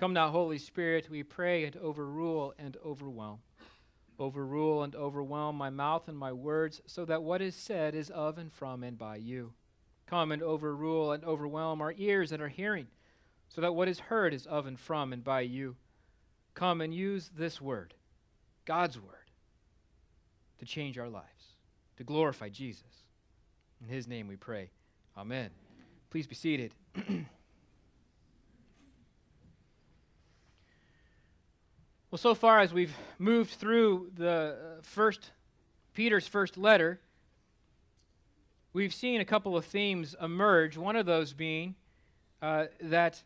Come now, Holy Spirit, we pray, and overrule and overwhelm. Overrule and overwhelm my mouth and my words, so that what is said is of and from and by you. Come and overrule and overwhelm our ears and our hearing, so that what is heard is of and from and by you. Come and use this word, God's word, to change our lives, to glorify Jesus. In his name we pray. Amen. Please be seated. well, so far as we've moved through the uh, first Peter's first letter, we've seen a couple of themes emerge. One of those being uh, that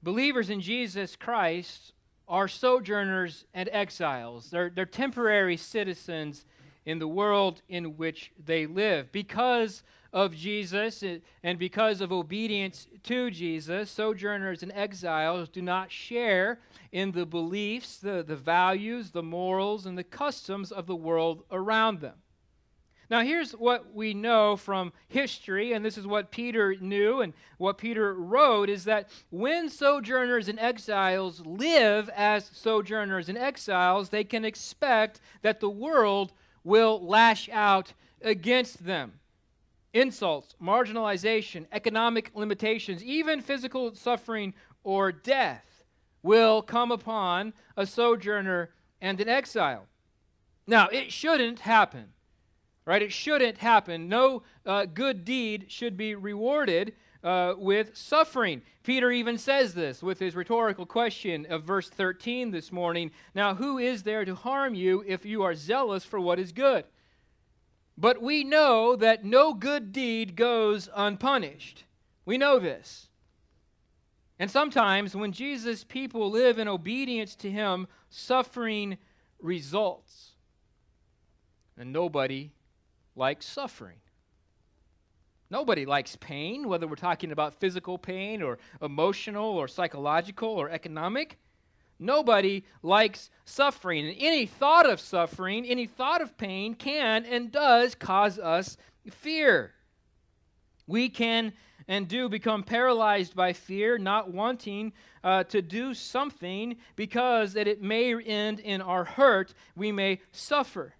believers in Jesus Christ are sojourners and exiles. They're, they're temporary citizens in the world in which they live. Because of Jesus eh, and because of obedience to Jesus, sojourners and exiles do not share in the beliefs, the, the values, the morals, and the customs of the world around them. Now, here's what we know from history, and this is what Peter knew and what Peter wrote is that when sojourners and exiles live as sojourners and exiles, they can expect that the world will lash out against them. Insults, marginalization, economic limitations, even physical suffering or death will come upon a sojourner and an exile. Now, it shouldn't happen, right? It shouldn't happen. No uh, good deed should be rewarded uh, with suffering. Peter even says this with his rhetorical question of verse 13 this morning. Now, who is there to harm you if you are zealous for what is good? But we know that no good deed goes unpunished. We know this. And sometimes when Jesus' people live in obedience to him, suffering results. And nobody likes suffering. Nobody likes pain, whether we're talking about physical pain or emotional or psychological or economic. Nobody likes suffering. And any thought of suffering, any thought of pain can and does cause us fear. We can and do become paralyzed by fear, not wanting uh, to do something because that it may end in our hurt. We may suffer.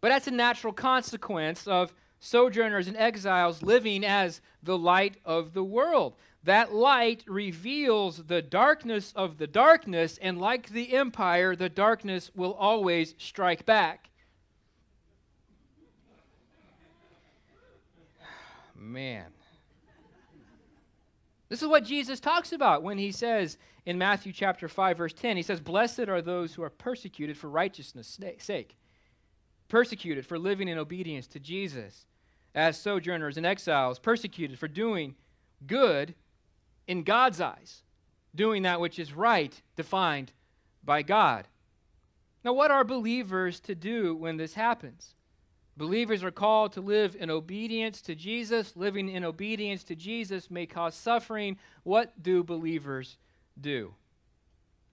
But that's a natural consequence of sojourners and exiles living as the light of the world. That light reveals the darkness of the darkness, and like the empire, the darkness will always strike back. Man. This is what Jesus talks about when he says in Matthew chapter 5 verse 10 he says blessed are those who are persecuted for righteousness sake persecuted for living in obedience to Jesus as sojourners and exiles, persecuted for doing good in God's eyes, doing that which is right, defined by God. Now, what are believers to do when this happens? Believers are called to live in obedience to Jesus. Living in obedience to Jesus may cause suffering. What do believers do?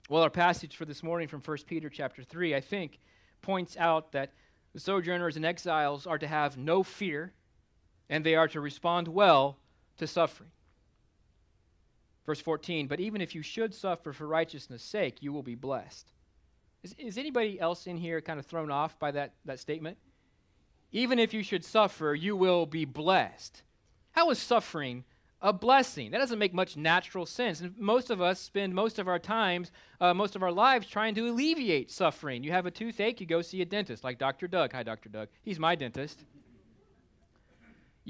Well, our passage for this morning from 1 Peter chapter 3, I think, points out that the sojourners and exiles are to have no fear and they are to respond well to suffering. Verse 14, but even if you should suffer for righteousness' sake, you will be blessed. Is, is anybody else in here kind of thrown off by that, that statement? Even if you should suffer, you will be blessed. How is suffering a blessing? That doesn't make much natural sense. And most of us spend most of our times, uh, most of our lives trying to alleviate suffering. You have a toothache, you go see a dentist, like Dr. Doug. Hi, Dr. Doug. He's my dentist.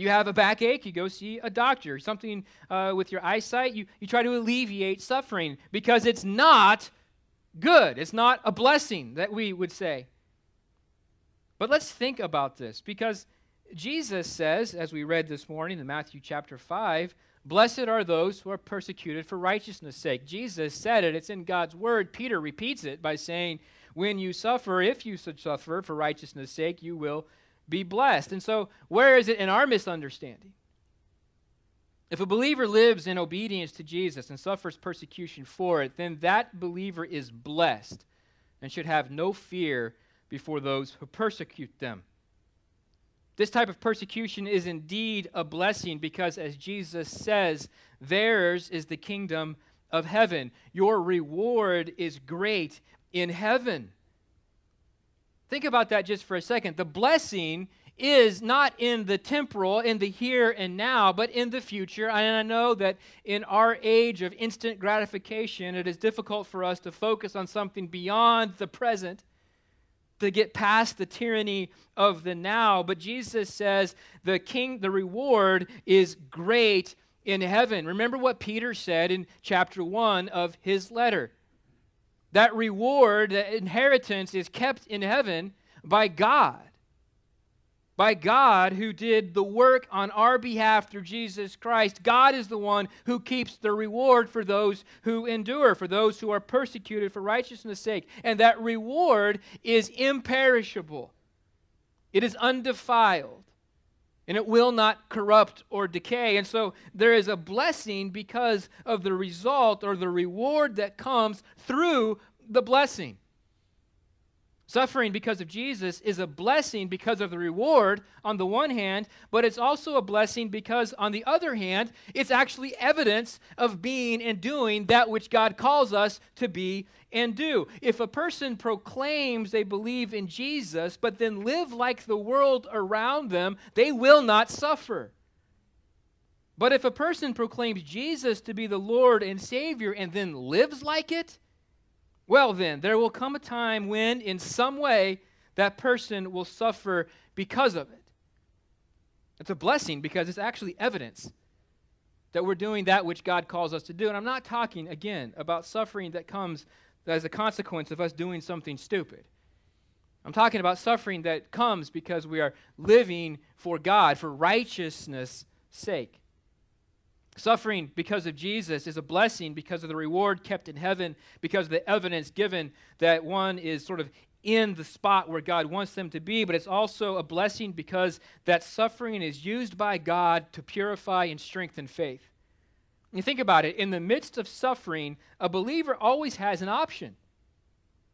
You have a backache, you go see a doctor. Something uh, with your eyesight, you, you try to alleviate suffering because it's not good. It's not a blessing, that we would say. But let's think about this because Jesus says, as we read this morning in Matthew chapter 5, Blessed are those who are persecuted for righteousness' sake. Jesus said it, it's in God's word. Peter repeats it by saying, When you suffer, if you suffer for righteousness' sake, you will be blessed. And so, where is it in our misunderstanding? If a believer lives in obedience to Jesus and suffers persecution for it, then that believer is blessed and should have no fear before those who persecute them. This type of persecution is indeed a blessing because, as Jesus says, theirs is the kingdom of heaven. Your reward is great in heaven. Think about that just for a second. The blessing is not in the temporal, in the here and now, but in the future. And I know that in our age of instant gratification, it is difficult for us to focus on something beyond the present, to get past the tyranny of the now. But Jesus says the king, the reward is great in heaven. Remember what Peter said in chapter 1 of his letter. That reward, that inheritance is kept in heaven by God by God who did the work on our behalf through Jesus Christ. God is the one who keeps the reward for those who endure, for those who are persecuted for righteousness' sake. And that reward is imperishable, it is undefiled, and it will not corrupt or decay. And so there is a blessing because of the result or the reward that comes through the blessing. Suffering because of Jesus is a blessing because of the reward on the one hand, but it's also a blessing because, on the other hand, it's actually evidence of being and doing that which God calls us to be and do. If a person proclaims they believe in Jesus, but then live like the world around them, they will not suffer. But if a person proclaims Jesus to be the Lord and Savior and then lives like it, well, then, there will come a time when, in some way, that person will suffer because of it. It's a blessing because it's actually evidence that we're doing that which God calls us to do. And I'm not talking, again, about suffering that comes as a consequence of us doing something stupid. I'm talking about suffering that comes because we are living for God, for righteousness' sake. Suffering because of Jesus is a blessing because of the reward kept in heaven, because of the evidence given that one is sort of in the spot where God wants them to be, but it's also a blessing because that suffering is used by God to purify and strengthen faith. You think about it, in the midst of suffering, a believer always has an option.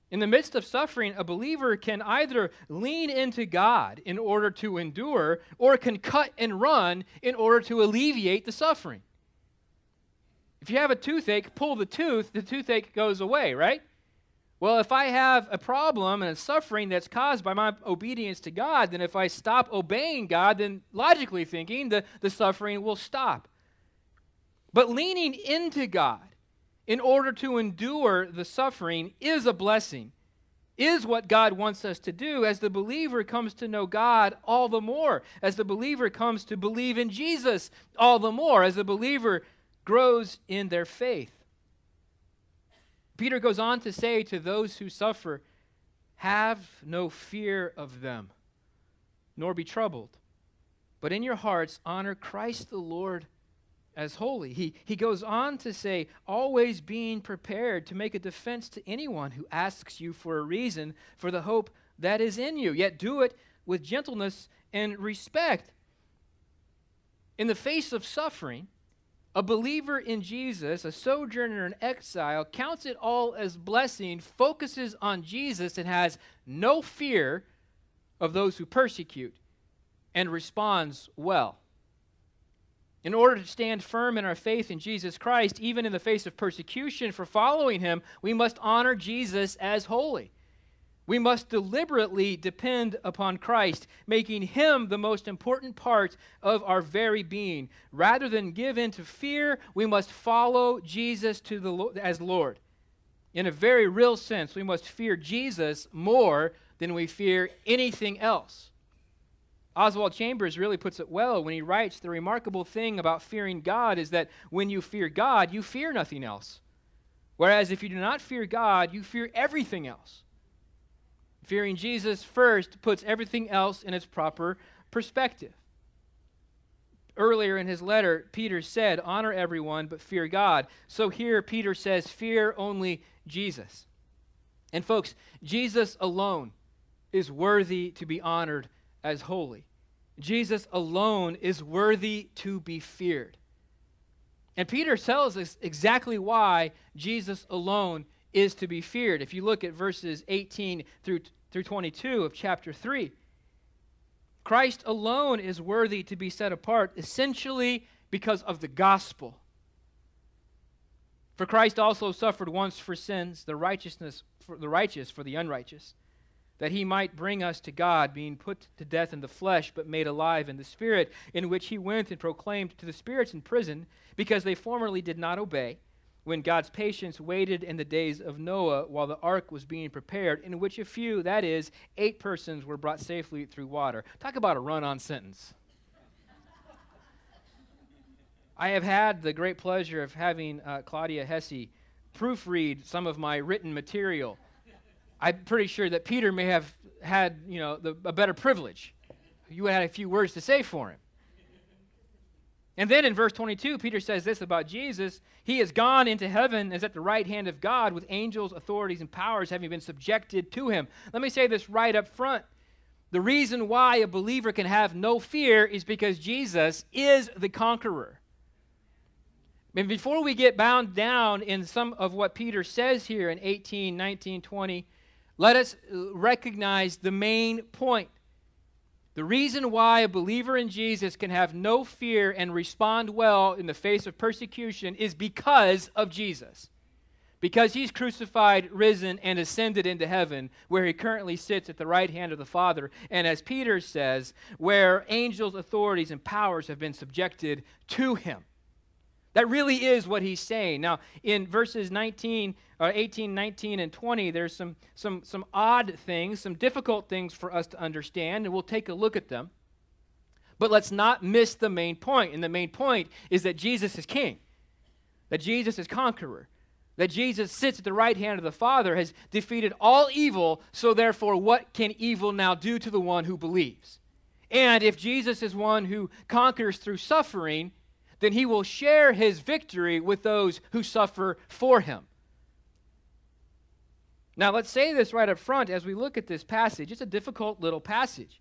In the midst of suffering, a believer can either lean into God in order to endure or can cut and run in order to alleviate the suffering. If you have a toothache, pull the tooth, the toothache goes away, right? Well, if I have a problem and a suffering that's caused by my obedience to God, then if I stop obeying God, then logically thinking, the, the suffering will stop. But leaning into God in order to endure the suffering is a blessing, is what God wants us to do as the believer comes to know God all the more, as the believer comes to believe in Jesus all the more, as the believer grows in their faith. Peter goes on to say to those who suffer, Have no fear of them, nor be troubled, but in your hearts honor Christ the Lord as holy. He, he goes on to say, always being prepared to make a defense to anyone who asks you for a reason for the hope that is in you, yet do it with gentleness and respect. In the face of suffering, a believer in Jesus, a sojourner in exile, counts it all as blessing, focuses on Jesus, and has no fear of those who persecute, and responds well. In order to stand firm in our faith in Jesus Christ, even in the face of persecution for following him, we must honor Jesus as holy. We must deliberately depend upon Christ, making him the most important part of our very being. Rather than give in to fear, we must follow Jesus to the, as Lord. In a very real sense, we must fear Jesus more than we fear anything else. Oswald Chambers really puts it well when he writes the remarkable thing about fearing God is that when you fear God, you fear nothing else. Whereas if you do not fear God, you fear everything else. Fearing Jesus first puts everything else in its proper perspective. Earlier in his letter, Peter said, Honor everyone, but fear God. So here, Peter says, Fear only Jesus. And folks, Jesus alone is worthy to be honored as holy. Jesus alone is worthy to be feared. And Peter tells us exactly why Jesus alone is to be feared. If you look at verses 18 through through 22 of chapter 3. Christ alone is worthy to be set apart, essentially because of the gospel. For Christ also suffered once for sins, the righteousness for the righteous for the unrighteous, that he might bring us to God, being put to death in the flesh, but made alive in the spirit, in which he went and proclaimed to the spirits in prison, because they formerly did not obey, when God's patience waited in the days of Noah while the ark was being prepared, in which a few, that is, eight persons, were brought safely through water. Talk about a run on sentence. I have had the great pleasure of having uh, Claudia Hesse proofread some of my written material. I'm pretty sure that Peter may have had, you know, the, a better privilege. You had a few words to say for him. And then in verse 22, Peter says this about Jesus He has gone into heaven, is at the right hand of God, with angels, authorities, and powers having been subjected to him. Let me say this right up front. The reason why a believer can have no fear is because Jesus is the conqueror. And before we get bound down in some of what Peter says here in 18, 19, 20, let us uh, recognize the main point. The reason why a believer in Jesus can have no fear and respond well in the face of persecution is because of Jesus. Because he's crucified, risen, and ascended into heaven, where he currently sits at the right hand of the Father. And as Peter says, where angels, authorities, and powers have been subjected to him. That really is what he's saying. Now, in verses 19, uh, 18, 19, and 20, there's some, some, some odd things, some difficult things for us to understand, and we'll take a look at them. But let's not miss the main point. And the main point is that Jesus is king, that Jesus is conqueror, that Jesus sits at the right hand of the Father, has defeated all evil, so therefore, what can evil now do to the one who believes? And if Jesus is one who conquers through suffering, then he will share his victory with those who suffer for him. Now, let's say this right up front as we look at this passage. It's a difficult little passage.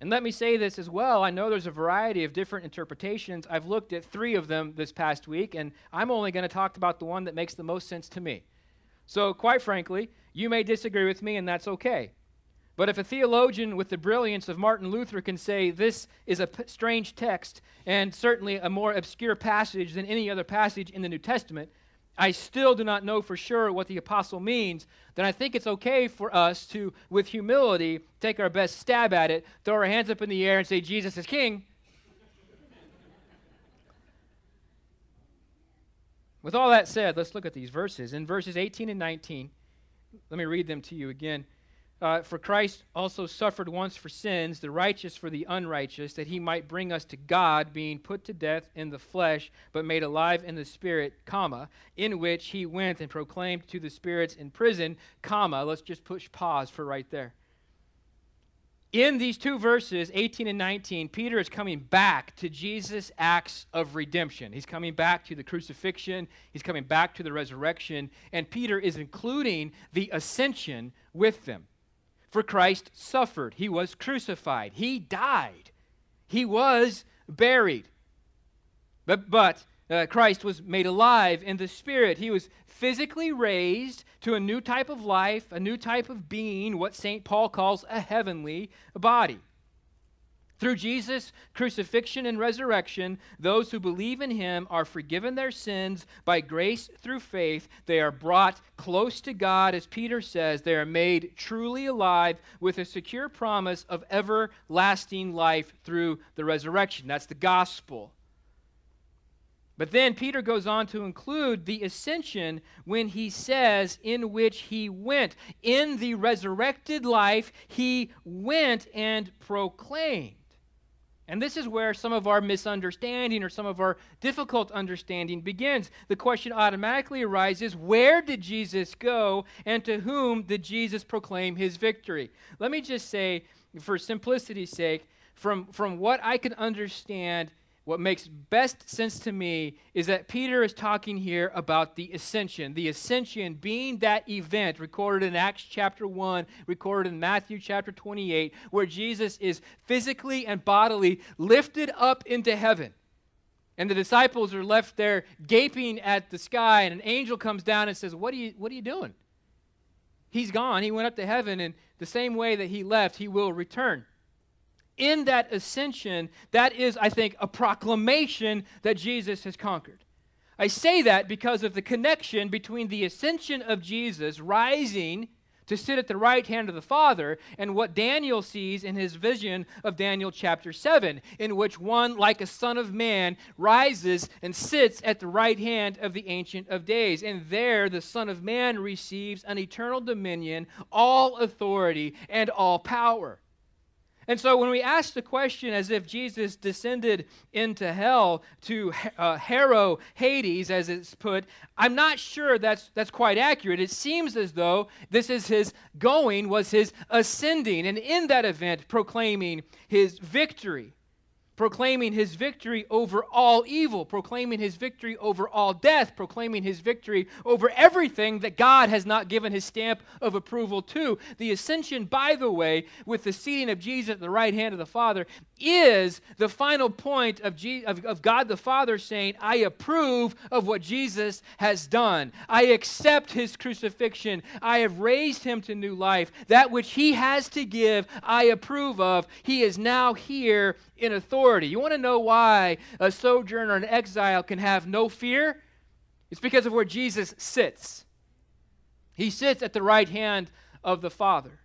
And let me say this as well. I know there's a variety of different interpretations. I've looked at three of them this past week, and I'm only going to talk about the one that makes the most sense to me. So, quite frankly, you may disagree with me, and that's okay. But if a theologian with the brilliance of Martin Luther can say this is a p- strange text and certainly a more obscure passage than any other passage in the New Testament, I still do not know for sure what the apostle means, then I think it's okay for us to, with humility, take our best stab at it, throw our hands up in the air, and say, Jesus is king. with all that said, let's look at these verses. In verses 18 and 19, let me read them to you again. Uh, for Christ also suffered once for sins, the righteous for the unrighteous, that he might bring us to God, being put to death in the flesh, but made alive in the spirit, comma, in which he went and proclaimed to the spirits in prison, comma. Let's just push pause for right there. In these two verses, 18 and 19, Peter is coming back to Jesus' acts of redemption. He's coming back to the crucifixion, he's coming back to the resurrection, and Peter is including the ascension with them. For Christ suffered. He was crucified. He died. He was buried. But, but uh, Christ was made alive in the Spirit. He was physically raised to a new type of life, a new type of being, what St. Paul calls a heavenly body. Through Jesus' crucifixion and resurrection, those who believe in him are forgiven their sins by grace through faith. They are brought close to God, as Peter says. They are made truly alive with a secure promise of everlasting life through the resurrection. That's the gospel. But then Peter goes on to include the ascension when he says, in which he went. In the resurrected life, he went and proclaimed. And this is where some of our misunderstanding or some of our difficult understanding begins. The question automatically arises where did Jesus go and to whom did Jesus proclaim his victory? Let me just say, for simplicity's sake, from, from what I can understand, what makes best sense to me is that Peter is talking here about the ascension. The ascension being that event recorded in Acts chapter 1, recorded in Matthew chapter 28, where Jesus is physically and bodily lifted up into heaven. And the disciples are left there gaping at the sky, and an angel comes down and says, What are you, what are you doing? He's gone. He went up to heaven, and the same way that he left, he will return in that ascension, that is, I think, a proclamation that Jesus has conquered. I say that because of the connection between the ascension of Jesus rising to sit at the right hand of the Father, and what Daniel sees in his vision of Daniel chapter 7, in which one, like a son of man, rises and sits at the right hand of the Ancient of Days. And there the Son of Man receives an eternal dominion, all authority, and all power. And so when we ask the question as if Jesus descended into hell to uh, harrow Hades, as it's put, I'm not sure that's, that's quite accurate. It seems as though this is his going, was his ascending, and in that event, proclaiming his victory proclaiming his victory over all evil, proclaiming his victory over all death, proclaiming his victory over everything that God has not given his stamp of approval to. The ascension, by the way, with the seating of Jesus at the right hand of the Father, is the final point of, Je- of, of God the Father saying, I approve of what Jesus has done. I accept his crucifixion. I have raised him to new life. That which he has to give, I approve of. He is now here in authority. You want to know why a sojourner an exile can have no fear? It's because of where Jesus sits. He sits at the right hand of the Father.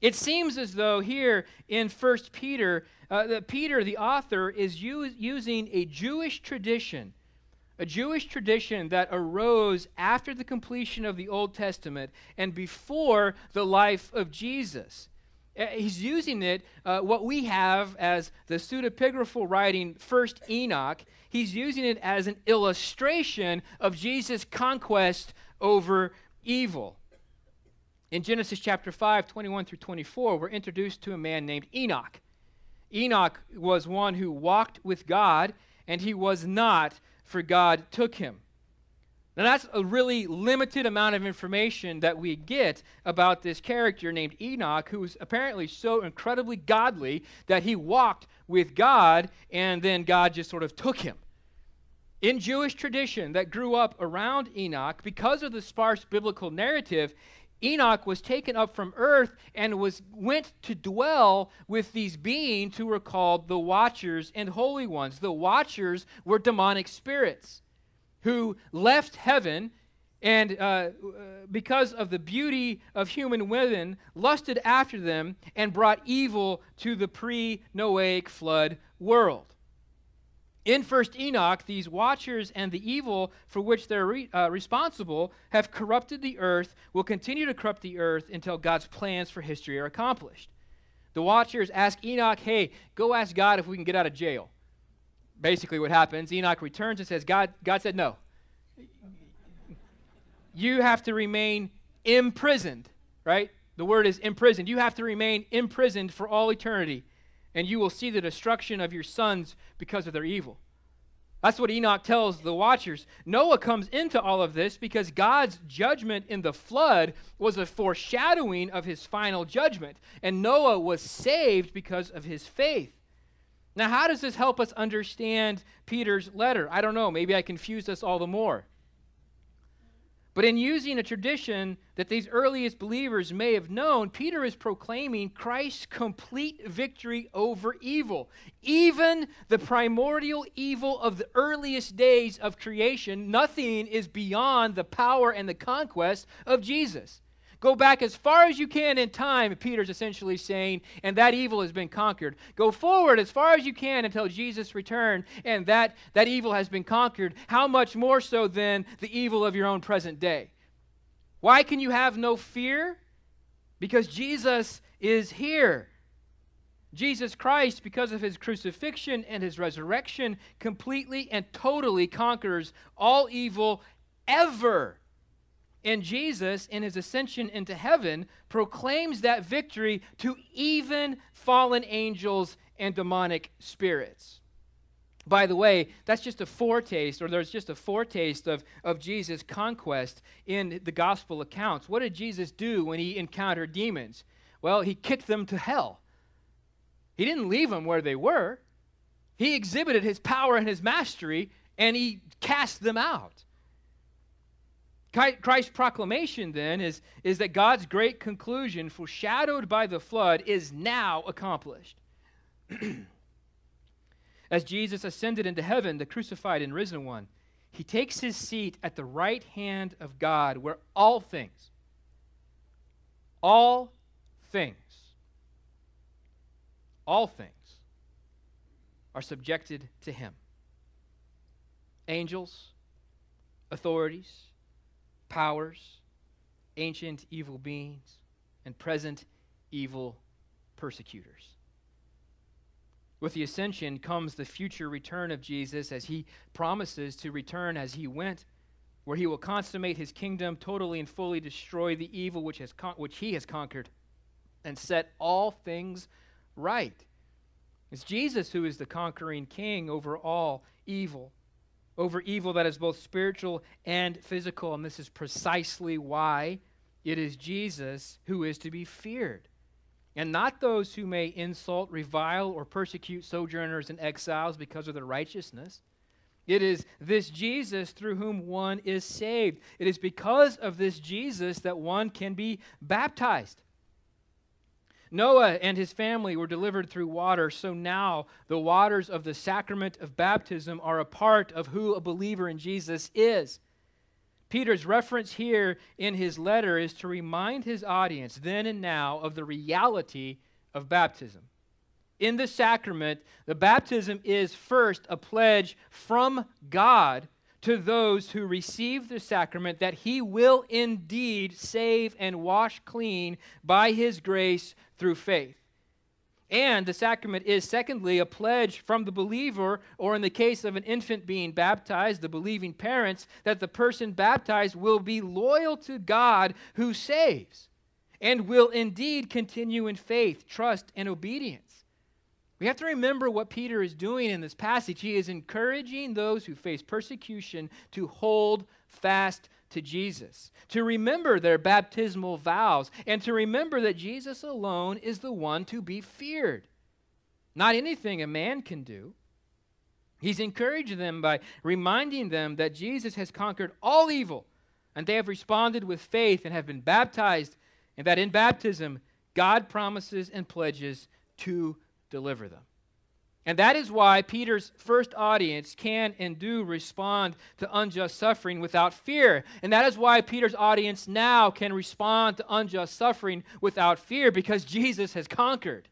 It seems as though here in 1 Peter, uh, that Peter, the author, is using a Jewish tradition, a Jewish tradition that arose after the completion of the Old Testament and before the life of Jesus. Uh, he's using it, uh, what we have as the pseudepigraphal writing First Enoch, he's using it as an illustration of Jesus' conquest over evil. In Genesis chapter 5, 21 through 24, we're introduced to a man named Enoch. Enoch was one who walked with God, and he was not, for God took him. Now, that's a really limited amount of information that we get about this character named Enoch, who was apparently so incredibly godly that he walked with God and then God just sort of took him. In Jewish tradition that grew up around Enoch, because of the sparse biblical narrative, Enoch was taken up from earth and was went to dwell with these beings who were called the watchers and holy ones. The watchers were demonic spirits who left heaven and uh, because of the beauty of human women, lusted after them and brought evil to the pre Noahic flood world. In First Enoch, these watchers and the evil for which they're re, uh, responsible have corrupted the earth, will continue to corrupt the earth until God's plans for history are accomplished. The watchers ask Enoch, hey, go ask God if we can get out of jail basically what happens. Enoch returns and says, God, God said no. You have to remain imprisoned, right? The word is imprisoned. You have to remain imprisoned for all eternity, and you will see the destruction of your sons because of their evil. That's what Enoch tells the watchers. Noah comes into all of this because God's judgment in the flood was a foreshadowing of his final judgment, and Noah was saved because of his faith. Now, how does this help us understand Peter's letter? I don't know. Maybe I confused us all the more. But in using a tradition that these earliest believers may have known, Peter is proclaiming Christ's complete victory over evil. Even the primordial evil of the earliest days of creation, nothing is beyond the power and the conquest of Jesus. Go back as far as you can in time, Peter's essentially saying, and that evil has been conquered. Go forward as far as you can until Jesus return, and that, that evil has been conquered. How much more so than the evil of your own present day? Why can you have no fear? Because Jesus is here. Jesus Christ, because of his crucifixion and his resurrection, completely and totally conquers all evil ever. And Jesus, in his ascension into heaven, proclaims that victory to even fallen angels and demonic spirits. By the way, that's just a foretaste, or there's just a foretaste of, of Jesus' conquest in the gospel accounts. What did Jesus do when he encountered demons? Well, he kicked them to hell. He didn't leave them where they were, he exhibited his power and his mastery, and he cast them out. Christ's proclamation then is, is that God's great conclusion, foreshadowed by the flood, is now accomplished. As Jesus ascended into heaven, the crucified and risen one, he takes his seat at the right hand of God, where all things, all things, all things are subjected to him. Angels, authorities, powers, ancient evil beings, and present evil persecutors. With the ascension comes the future return of Jesus as he promises to return as he went, where he will consummate his kingdom, totally and fully destroy the evil which, has con- which he has conquered, and set all things right. It's Jesus who is the conquering king over all evil, over evil that is both spiritual and physical. And this is precisely why it is Jesus who is to be feared and not those who may insult, revile, or persecute sojourners and exiles because of their righteousness. It is this Jesus through whom one is saved. It is because of this Jesus that one can be baptized. Noah and his family were delivered through water, so now the waters of the sacrament of baptism are a part of who a believer in Jesus is. Peter's reference here in his letter is to remind his audience then and now of the reality of baptism. In the sacrament, the baptism is first a pledge from God to those who receive the sacrament that he will indeed save and wash clean by his grace through faith. And the sacrament is, secondly, a pledge from the believer, or in the case of an infant being baptized, the believing parents, that the person baptized will be loyal to God who saves and will indeed continue in faith, trust, and obedience. We have to remember what Peter is doing in this passage. He is encouraging those who face persecution to hold fast to Jesus, to remember their baptismal vows, and to remember that Jesus alone is the one to be feared. Not anything a man can do. He's encouraging them by reminding them that Jesus has conquered all evil, and they have responded with faith and have been baptized, and that in baptism, God promises and pledges to deliver them. And that is why Peter's first audience can and do respond to unjust suffering without fear. And that is why Peter's audience now can respond to unjust suffering without fear because Jesus has conquered.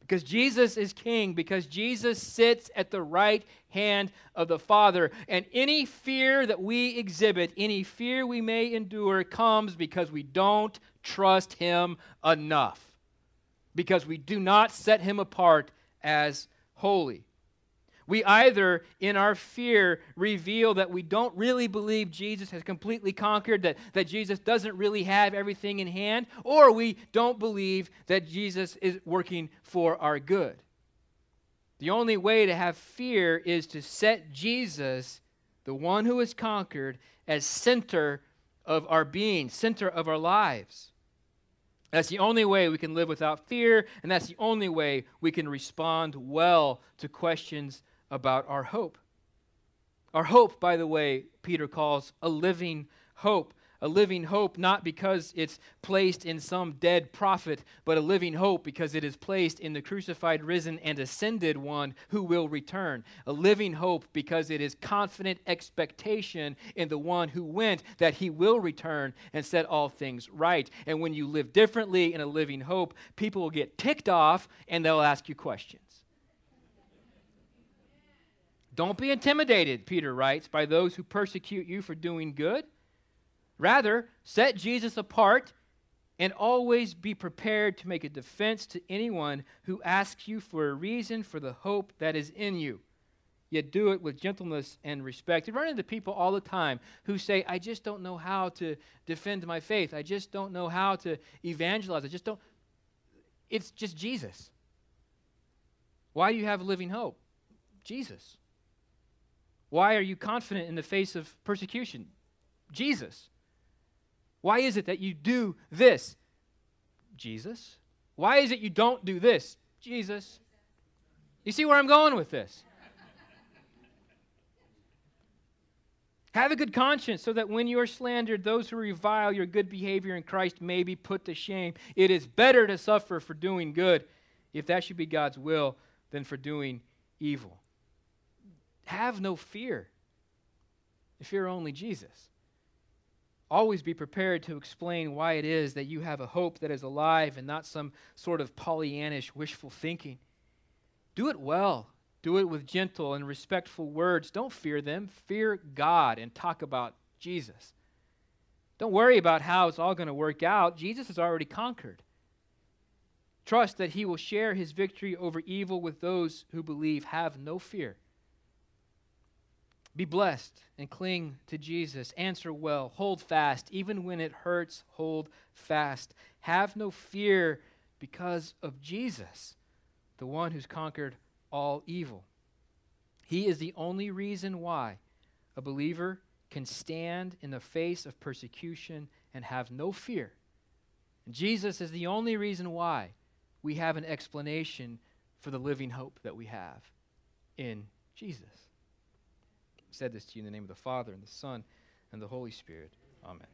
Because Jesus is king, because Jesus sits at the right hand of the Father. And any fear that we exhibit, any fear we may endure, comes because we don't trust him enough. Because we do not set him apart as holy. We either, in our fear, reveal that we don't really believe Jesus has completely conquered, that, that Jesus doesn't really have everything in hand, or we don't believe that Jesus is working for our good. The only way to have fear is to set Jesus, the one who has conquered, as center of our being, center of our lives. That's the only way we can live without fear, and that's the only way we can respond well to questions about our hope. Our hope, by the way, Peter calls a living hope a living hope not because it's placed in some dead prophet, but a living hope because it is placed in the crucified, risen, and ascended one who will return. A living hope because it is confident expectation in the one who went that he will return and set all things right. And when you live differently in a living hope, people will get ticked off and they'll ask you questions. Don't be intimidated, Peter writes, by those who persecute you for doing good Rather, set Jesus apart and always be prepared to make a defense to anyone who asks you for a reason for the hope that is in you. Yet do it with gentleness and respect. You run into people all the time who say, I just don't know how to defend my faith. I just don't know how to evangelize. I just don't. It's just Jesus. Why do you have a living hope? Jesus. Why are you confident in the face of persecution? Jesus. Why is it that you do this? Jesus. Why is it you don't do this? Jesus. You see where I'm going with this? Have a good conscience so that when you are slandered, those who revile your good behavior in Christ may be put to shame. It is better to suffer for doing good, if that should be God's will, than for doing evil. Have no fear. fear only Jesus. Always be prepared to explain why it is that you have a hope that is alive and not some sort of Pollyannish wishful thinking. Do it well. Do it with gentle and respectful words. Don't fear them. Fear God and talk about Jesus. Don't worry about how it's all going to work out. Jesus has already conquered. Trust that he will share his victory over evil with those who believe. Have no fear. Be blessed and cling to Jesus. Answer well. Hold fast. Even when it hurts, hold fast. Have no fear because of Jesus, the one who's conquered all evil. He is the only reason why a believer can stand in the face of persecution and have no fear. And Jesus is the only reason why we have an explanation for the living hope that we have in Jesus. Said this to you in the name of the Father, and the Son, and the Holy Spirit. Amen.